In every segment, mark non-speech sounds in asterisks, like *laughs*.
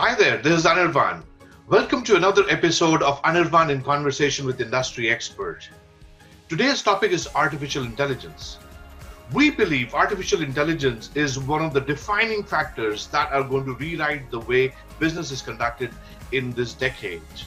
Hi there, this is Anirvan. Welcome to another episode of Anirvan in Conversation with Industry Expert. Today's topic is artificial intelligence. We believe artificial intelligence is one of the defining factors that are going to rewrite the way business is conducted in this decade.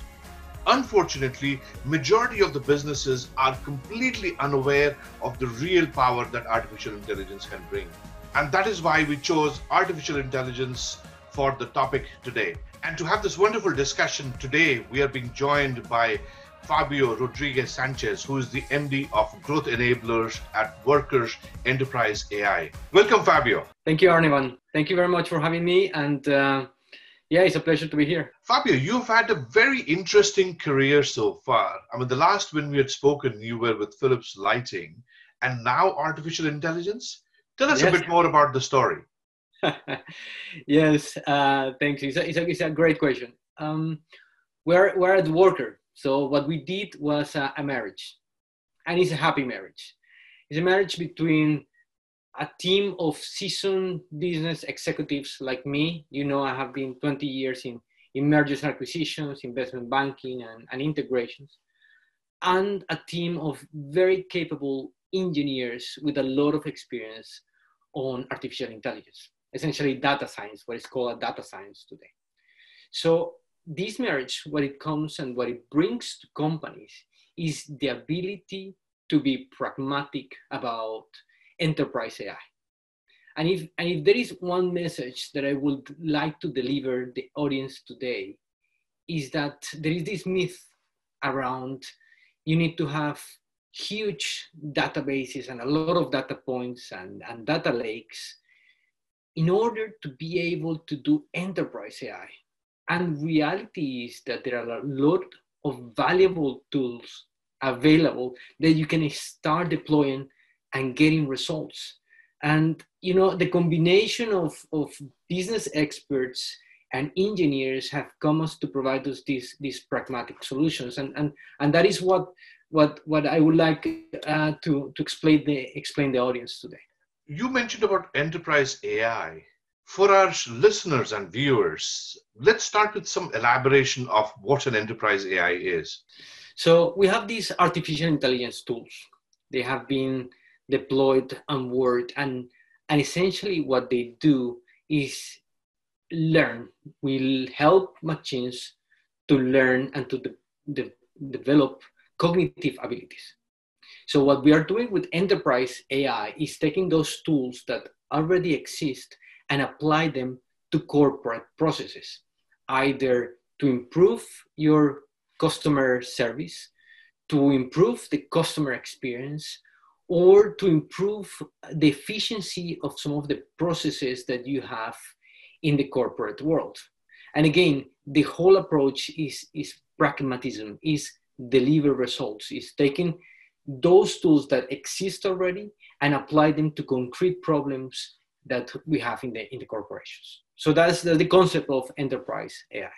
Unfortunately, majority of the businesses are completely unaware of the real power that artificial intelligence can bring. And that is why we chose artificial intelligence for the topic today. And to have this wonderful discussion today, we are being joined by Fabio Rodriguez Sanchez, who is the MD of Growth Enablers at Workers Enterprise AI. Welcome, Fabio. Thank you, Arnivan. Thank you very much for having me. And uh, yeah, it's a pleasure to be here. Fabio, you've had a very interesting career so far. I mean, the last when we had spoken, you were with Philips Lighting, and now artificial intelligence. Tell us yes. a bit more about the story. *laughs* yes, uh, thanks. It's a, it's, a, it's a great question. Um, we're, we're at Worker. So what we did was a, a marriage, and it's a happy marriage. It's a marriage between a team of seasoned business executives like me. You know, I have been 20 years in, in mergers and acquisitions, investment banking, and, and integrations, and a team of very capable engineers with a lot of experience on artificial intelligence essentially data science, what is called a data science today. So this marriage, what it comes and what it brings to companies is the ability to be pragmatic about enterprise AI. And if, and if there is one message that I would like to deliver the audience today, is that there is this myth around you need to have huge databases and a lot of data points and, and data lakes in order to be able to do enterprise AI. And reality is that there are a lot of valuable tools available that you can start deploying and getting results. And you know, the combination of, of business experts and engineers have come us to provide us these, these pragmatic solutions. And, and, and that is what, what, what I would like uh, to, to explain, the, explain the audience today you mentioned about enterprise AI. For our listeners and viewers, let's start with some elaboration of what an enterprise AI is. So, we have these artificial intelligence tools. They have been deployed and worked, and, and essentially what they do is learn. Will help machines to learn and to de- de- develop cognitive abilities. So what we are doing with enterprise AI is taking those tools that already exist and apply them to corporate processes, either to improve your customer service, to improve the customer experience, or to improve the efficiency of some of the processes that you have in the corporate world. And again, the whole approach is, is pragmatism, is deliver results, is taking those tools that exist already and apply them to concrete problems that we have in the in the corporations. So that's the, the concept of enterprise AI.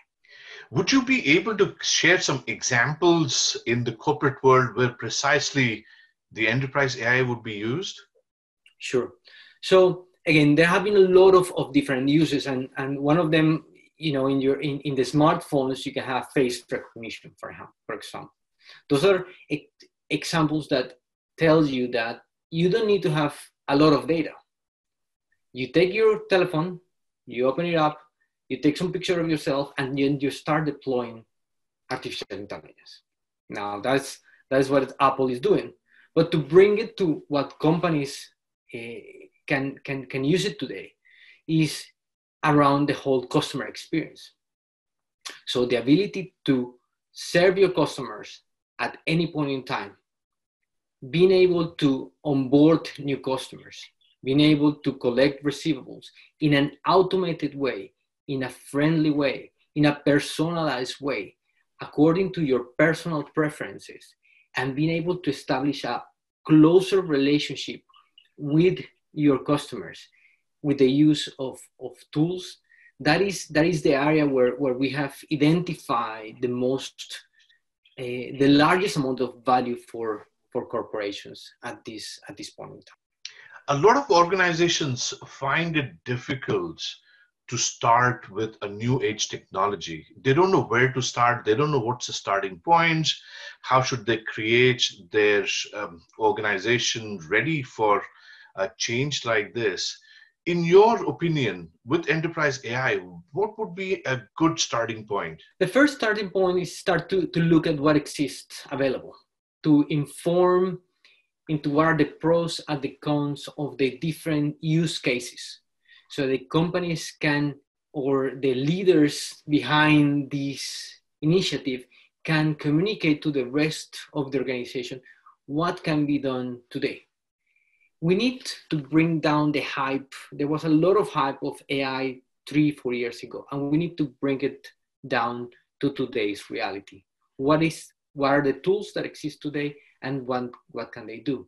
Would you be able to share some examples in the corporate world where precisely the enterprise AI would be used? Sure. So again, there have been a lot of, of different uses, and, and one of them, you know, in your in, in the smartphones, you can have face recognition, for, for example. Those are examples that tells you that you don't need to have a lot of data. You take your telephone, you open it up, you take some picture of yourself, and then you start deploying artificial intelligence. Now that's that's what Apple is doing. But to bring it to what companies uh, can can can use it today is around the whole customer experience. So the ability to serve your customers at any point in time being able to onboard new customers, being able to collect receivables in an automated way, in a friendly way, in a personalized way, according to your personal preferences, and being able to establish a closer relationship with your customers with the use of, of tools. That is that is the area where, where we have identified the most uh, the largest amount of value for for corporations at this at this point in time a lot of organizations find it difficult to start with a new age technology. They don't know where to start. They don't know what's the starting point. How should they create their um, organization ready for a change like this? In your opinion, with enterprise AI, what would be a good starting point? The first starting point is start to, to look at what exists available, to inform into what are the pros and the cons of the different use cases. So the companies can or the leaders behind this initiative can communicate to the rest of the organization what can be done today. We need to bring down the hype. There was a lot of hype of ai three four years ago and we need to bring it down to today's reality. What is what are the tools that exist today and what, what can they do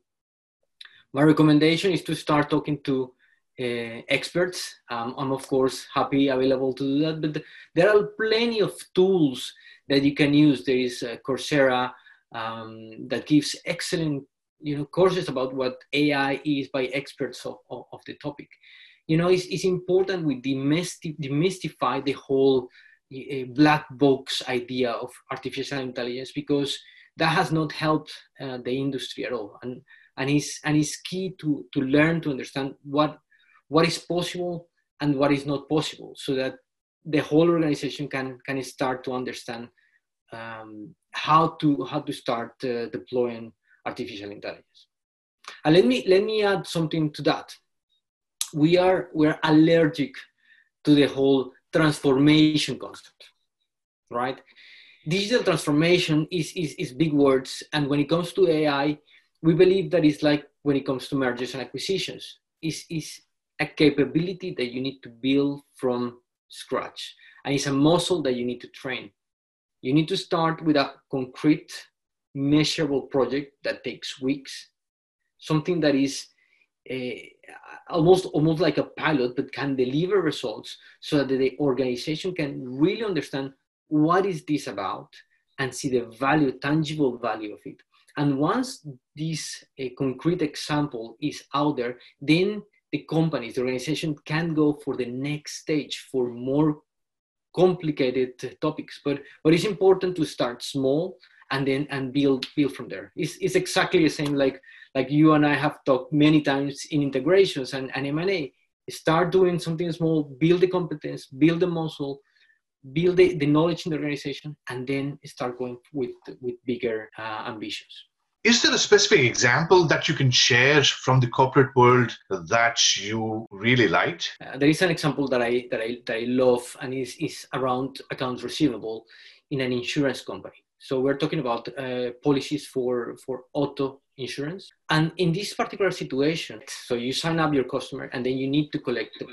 my recommendation is to start talking to uh, experts. Um, I'm of course happy available to do that, but there are plenty of tools that you can use. There is uh, Coursera um, that gives excellent you know courses about what AI is by experts of, of, of the topic. You know, it's, it's important we demystify, demystify the whole uh, black box idea of artificial intelligence because that has not helped uh, the industry at all. And and it's and it's key to to learn to understand what what is possible and what is not possible so that the whole organization can can start to understand um, how to how to start uh, deploying artificial intelligence and let me let me add something to that we are we're allergic to the whole transformation concept right digital transformation is, is, is big words and when it comes to ai we believe that it's like when it comes to mergers and acquisitions is is a capability that you need to build from scratch. And it's a muscle that you need to train. You need to start with a concrete, measurable project that takes weeks, something that is almost almost like a pilot, but can deliver results so that the organization can really understand what is this about and see the value, tangible value of it. And once this uh, concrete example is out there, then the companies, the organization can go for the next stage for more complicated topics. But but it's important to start small and then and build build from there. It's, it's exactly the same like like you and I have talked many times in integrations and, and M&A. Start doing something small, build the competence, build the muscle, build the, the knowledge in the organization, and then start going with with bigger uh, ambitions. Is there a specific example that you can share from the corporate world that you really liked? Uh, there is an example that I that I that I love, and is is around accounts receivable in an insurance company. So we're talking about uh, policies for for auto insurance, and in this particular situation, so you sign up your customer, and then you need to collect the,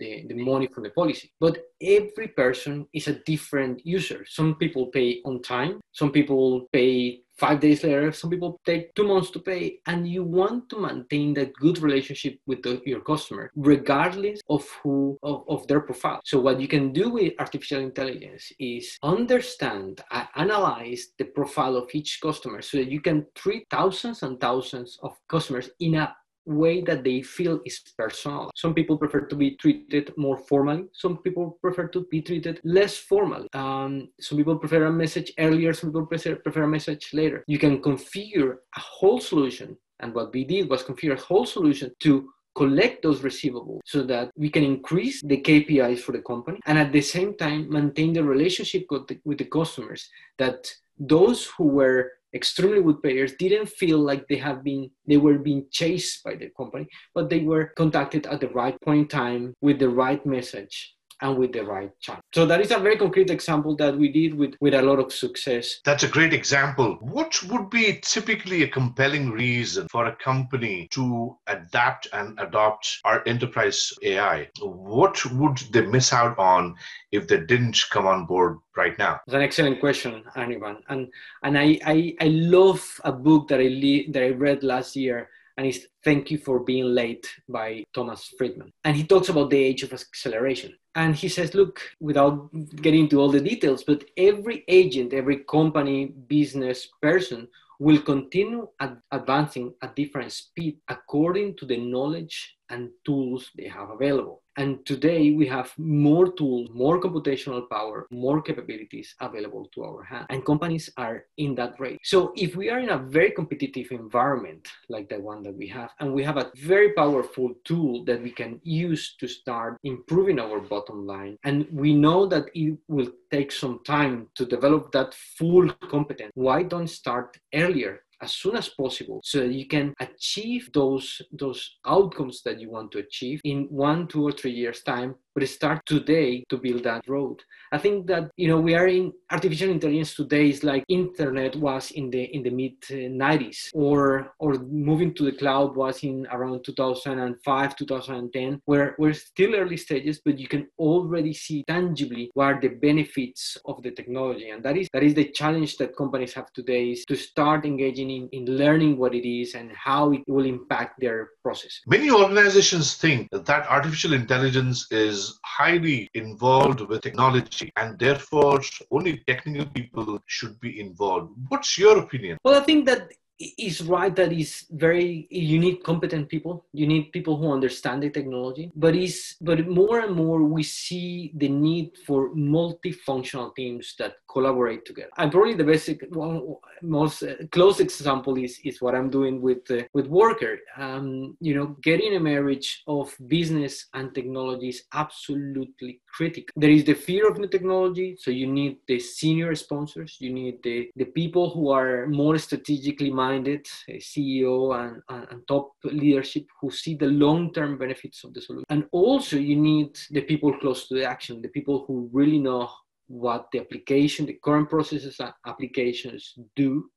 the, the money from the policy. But every person is a different user. Some people pay on time. Some people pay five days later some people take two months to pay and you want to maintain that good relationship with the, your customer regardless of who of, of, their profile. So what you can do with artificial intelligence is understand uh, analyze the profile of each customer so that you can treat thousands and thousands of customers in a way that they feel is personal. Some people prefer to be treated more formally. Some people prefer to be treated less formally. Um, some people prefer a message earlier. Some people prefer, prefer a message later. You can configure a whole solution. And what we did was configure a whole solution to collect those receivables so that we can increase the KPIs for the company and at the same time maintain the relationship with the, with the customers that those who were extremely good players didn't feel like they have been they were being chased by the company but they were contacted at the right point in time with the right message and with the right channel. So that is a very concrete example that we did with, with a lot of success. That's a great example. What would be typically a compelling reason for a company to adapt and adopt our enterprise AI? What would they miss out on if they didn't come on board right now? It's an excellent question, Anirvan. And and I, I, I love a book that I le- that I read last year and it's Thank You for Being Late by Thomas Friedman. And he talks about the age of acceleration. And he says, look, without getting into all the details, but every agent, every company, business person will continue ad- advancing at different speed according to the knowledge and tools they have available. And today we have more tools, more computational power, more capabilities available to our hand. And companies are in that race. So if we are in a very competitive environment like the one that we have, and we have a very powerful tool that we can use to start improving our bottom line, and we know that it will take some time to develop that full competence, why don't start earlier as soon as possible so that you can achieve those those outcomes that you want to achieve in one two or three years time but start today to build that road. I think that you know we are in artificial intelligence today is like internet was in the in the mid 90s or or moving to the cloud was in around 2005 2010 where we're still early stages but you can already see tangibly what are the benefits of the technology. And that is that is the challenge that companies have today is to start engaging in, in learning what it is and how it will impact their process. Many organizations think that artificial intelligence is highly involved with technology and therefore only technical people should be involved. What's your opinion? Well, I think that is right that is very you need competent people. You need people who understand the technology. But is but more and more we see the need for multifunctional teams that collaborate together. And probably the basic one most uh, close example is is what i'm doing with uh, with worker. Um, you know getting a marriage of business and technology is absolutely critical there is the fear of new technology so you need the senior sponsors you need the the people who are more strategically minded CEO and, and, and, top leadership who see the long term benefits of the solution. And also, you need the people close to the action, the people who really know what the application, the current processes and applications do,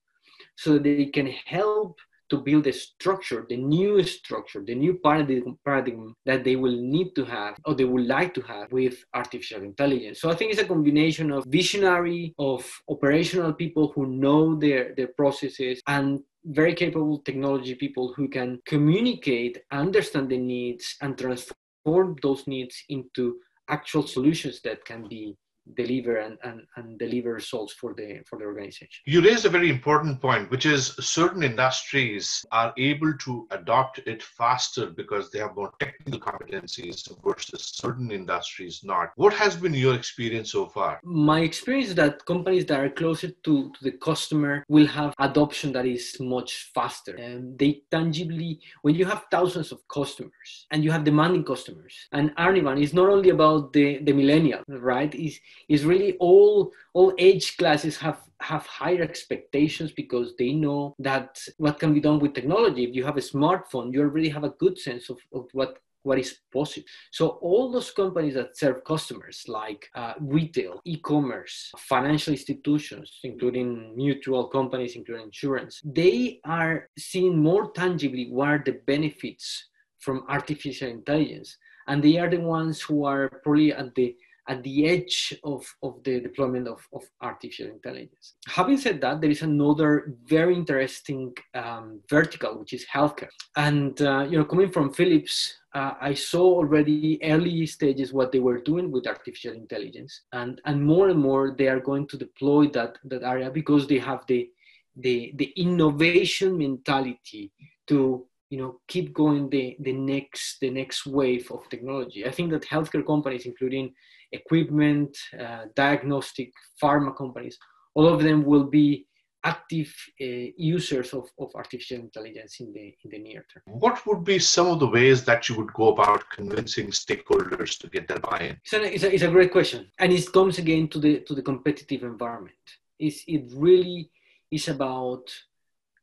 so they can help to build a structure, the new structure, the new paradigm, paradigm that they will need to have or they would like to have with artificial intelligence. So I think it's a combination of visionary, of operational people who know their, their processes and very capable technology people who can communicate, understand the needs, and transform those needs into actual solutions that can be deliver and, and, and deliver results for the for the organization. You raised a very important point, which is certain industries are able to adopt it faster because they have more technical competencies versus certain industries not. What has been your experience so far? My experience is that companies that are closer to, to the customer will have adoption that is much faster. And they tangibly, when you have thousands of customers and you have demanding customers, and Anirvan is not only about the, the millennial, right? Is is really all all age classes have have higher expectations because they know that what can be done with technology if you have a smartphone you already have a good sense of, of what what is possible. So all those companies that serve customers like uh, retail, e-commerce, financial institutions, including mutual companies, including insurance, they are seeing more tangibly what are the benefits from artificial intelligence. And they are the ones who are probably at the at the edge of, of the deployment of, of artificial intelligence. Having said that, there is another very interesting um, vertical, which is healthcare. And, uh, you know, coming from Philips, uh, I saw already early stages what they were doing with artificial intelligence. And, and more and more, they are going to deploy that, that area because they have the, the, the innovation mentality to you know keep going the the next the next wave of technology i think that healthcare companies including equipment, uh, diagnostic, pharma companies, all of them will be active uh, users of, of artificial intelligence in the in the near term. What would be some of the ways that you would go about convincing stakeholders to get their buy-in? It's a, it's a, it's a great question, and it comes again to the to the competitive environment. It's, it really is about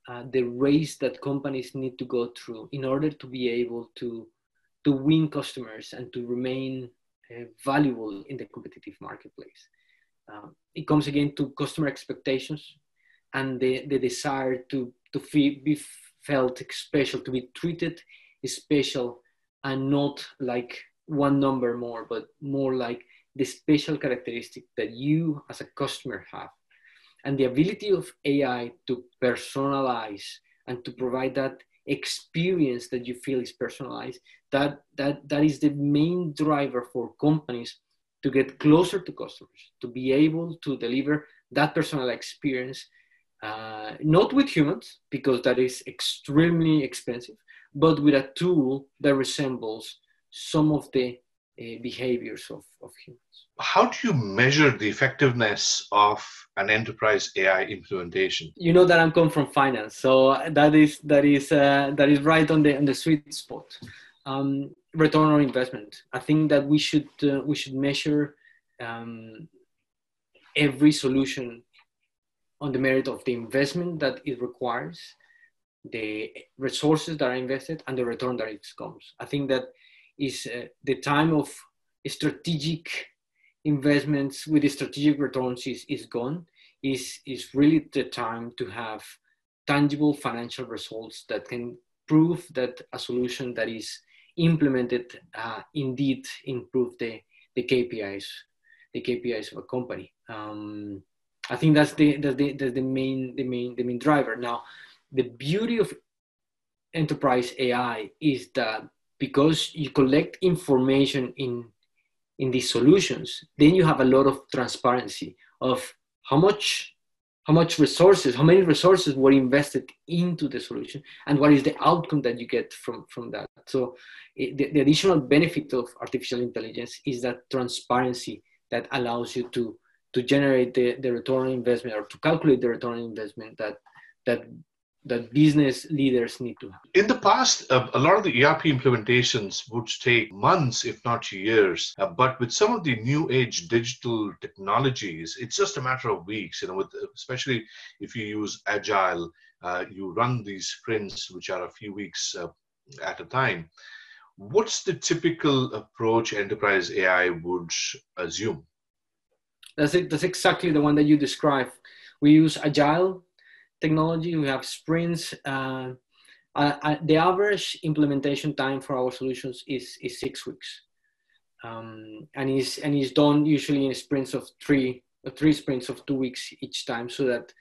uh, the race that companies need to go through in order to be able to to win customers and to remain valuable in the competitive marketplace. Um, it comes again to customer expectations and the, the desire to, to feel, be felt special, to be treated special and not like one number more, but more like the special characteristic that you as a customer have. And the ability of AI to personalize and to provide that experience that you feel is personalized that that that is the main driver for companies to get closer to customers to be able to deliver that personal experience uh, not with humans because that is extremely expensive but with a tool that resembles some of the uh, behaviors of, of humans. How do you measure the effectiveness of an enterprise AI implementation? You know that I'm come from finance, so that is that is uh, that is right on the on the sweet spot. Um, return on investment. I think that we should uh, we should measure um, every solution on the merit of the investment that it requires, the resources that are invested, and the return that it comes. I think that is uh, the time of strategic investments with strategic returns is, is gone is, is really the time to have tangible financial results that can prove that a solution that is implemented uh, indeed improve the, the KPIs, the KPIs of a company. Um, I think that's the, that's the, that's the main, the main, the main driver. Now, the beauty of enterprise AI is that because you collect information in in these solutions then you have a lot of transparency of how much how much resources how many resources were invested into the solution and what is the outcome that you get from from that. So the, the additional benefit of artificial intelligence is that transparency that allows you to to generate the, the return on investment or to calculate the return on investment that that that business leaders need to have. In the past, uh, a lot of the ERP implementations would take months, if not years. Uh, but with some of the new age digital technologies, it's just a matter of weeks. You know, with, especially if you use agile, uh, you run these sprints, which are a few weeks uh, at a time. What's the typical approach enterprise AI would assume? That's it. That's exactly the one that you described. We use agile technology. We have sprints. Uh, uh, uh, the average implementation time for our solutions is, is six weeks. Um, and is and is done usually in sprints of three uh, three sprints of two weeks each time so that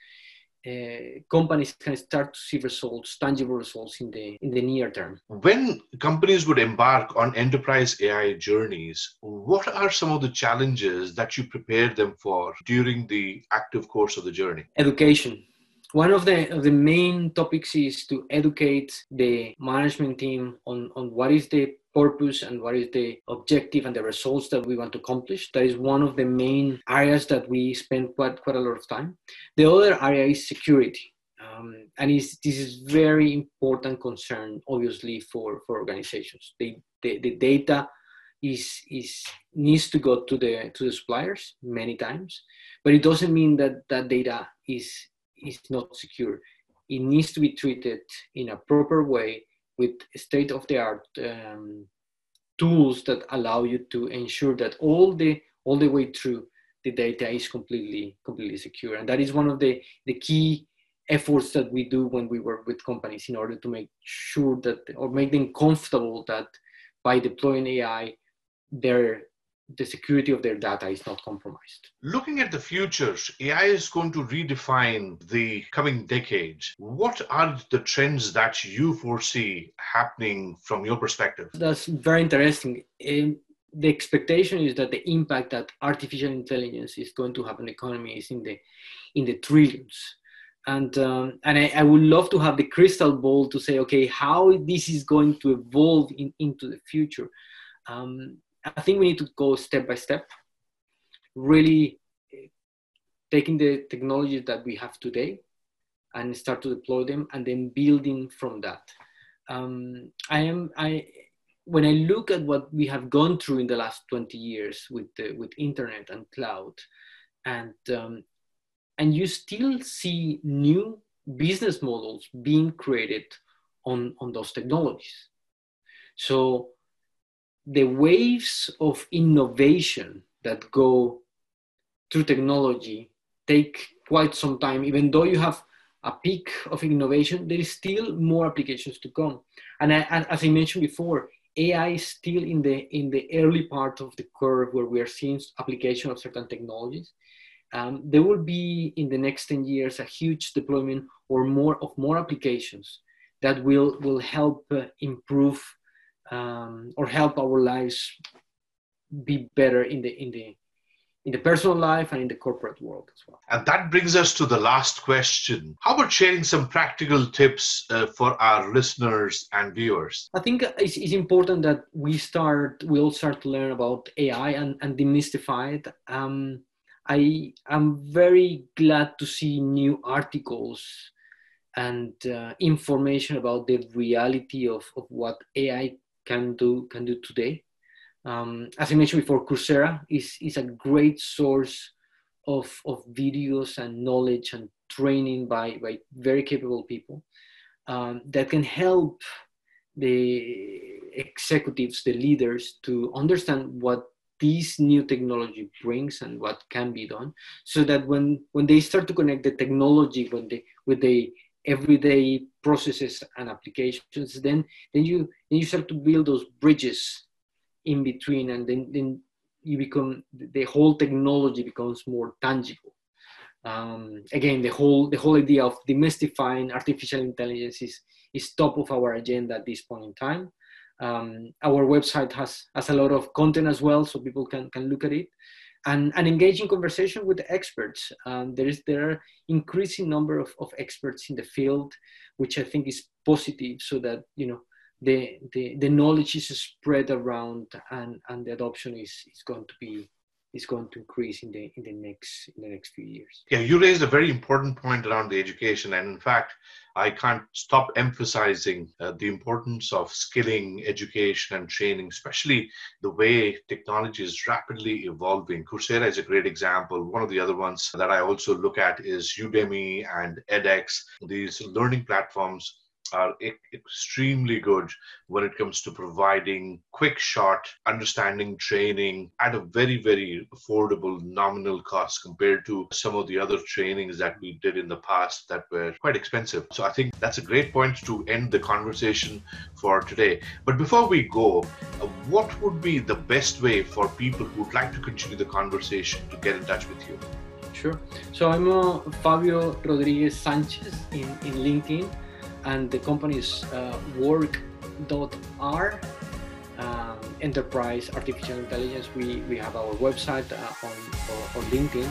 uh, companies can start to see results, tangible results in the in the near term. When companies would embark on enterprise AI journeys, what are some of the challenges that you prepare them for during the active course of the journey? Education one of the of the main topics is to educate the management team on on what is the purpose and what is the objective and the results that we want to accomplish. That is one of the main areas that we spend quite quite a lot of time. The other area is security. Um, and this is very important concern, obviously, for, for organizations. They, the, the data is, is needs to go to the to the suppliers many times, but it doesn't mean that that data is is not secure. It needs to be treated in a proper way with state of the art um, tools that allow you to ensure that all the all the way through the data is completely completely secure and that is one of the the key efforts that we do when we work with companies in order to make sure that or make them comfortable that by deploying ai their the security of their data is not compromised. Looking at the future, AI is going to redefine the coming decades. What are the trends that you foresee happening from your perspective? That's very interesting. Um, the expectation is that the impact that artificial intelligence is going to have on the economy is in the in the trillions. And um, and I, I, would love to have the crystal ball to say, okay, how this is going to evolve in, into the future. Um, I think we need to go step by step, really eh, taking the technologies that we have today and start to deploy them and then building from that. Um, I am, I, when I look at what we have gone through in the last 20 years with, the, with internet and cloud, and, um, and you still see new business models being created on, on those technologies. So the waves of innovation that go through technology take quite some time. Even though you have a peak of innovation, there is still more applications to come. And, I, as I mentioned before, AI is still in the in the early part of the curve where we are seeing application of certain technologies. Um, there will be in the next 10 years a huge deployment or more of more applications that will will help uh, improve um, or help our lives be better in the in the in the personal life and in the corporate world as well. And that brings us to the last question. How about sharing some practical tips uh, for our listeners and viewers? I think it's, it's, important that we start, we all start to learn about AI and, and demystify it. Um, I am very glad to see new articles and uh, information about the reality of, of what AI can do can do today. Um, as I mentioned before, Coursera is, is a great source of, of videos and knowledge and training by, by very capable people um, that can help the executives, the leaders, to understand what this new technology brings and what can be done so that when when they start to connect the technology when they with the everyday processes and applications then then you then you start to build those bridges in between and then, then you become the whole technology becomes more tangible. Um, again the whole the whole idea of demystifying artificial intelligence is is top of our agenda at this point in time. Um, our website has has a lot of content as well so people can can look at it and an engaging conversation with the experts. Um, there is there are increasing number of, of experts in the field, which I think is positive, so that you know the the, the knowledge is spread around and, and the adoption is, is going to be is going to increase in the in the next in the next few years. Yeah, you raised a very important point around the education, and in fact, I can't stop emphasizing uh, the importance of skilling, education, and training, especially the way technology is rapidly evolving. Coursera is a great example. One of the other ones that I also look at is Udemy and edX. These learning platforms are extremely good when it comes to providing quick, short understanding training at a very, very affordable nominal cost compared to some of the other trainings that we did in the past that were quite expensive. So I think that's a great point to end the conversation for today. But before we go, uh, what would be the best way for people who'd like to continue the conversation to get in touch with you? Sure. So I'm uh, Fabio Rodriguez Sanchez in, in LinkedIn and the company is uh, work.r um, enterprise artificial intelligence. We, we have our website uh, on, or linkedin.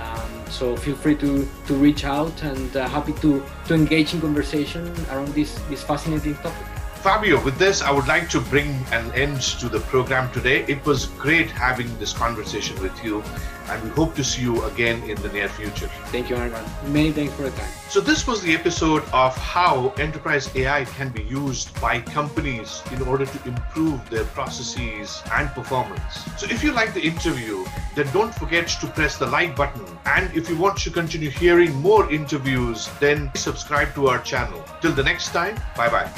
Um, so feel free to, to reach out and uh, happy to, to engage in conversation around this, this fascinating topic Fabio, with this, I would like to bring an end to the program today. It was great having this conversation with you, and we hope to see you again in the near future. Thank you, Arman. Many thanks for the time. So, this was the episode of how enterprise AI can be used by companies in order to improve their processes and performance. So, if you like the interview, then don't forget to press the like button. And if you want to continue hearing more interviews, then subscribe to our channel. Till the next time, bye bye.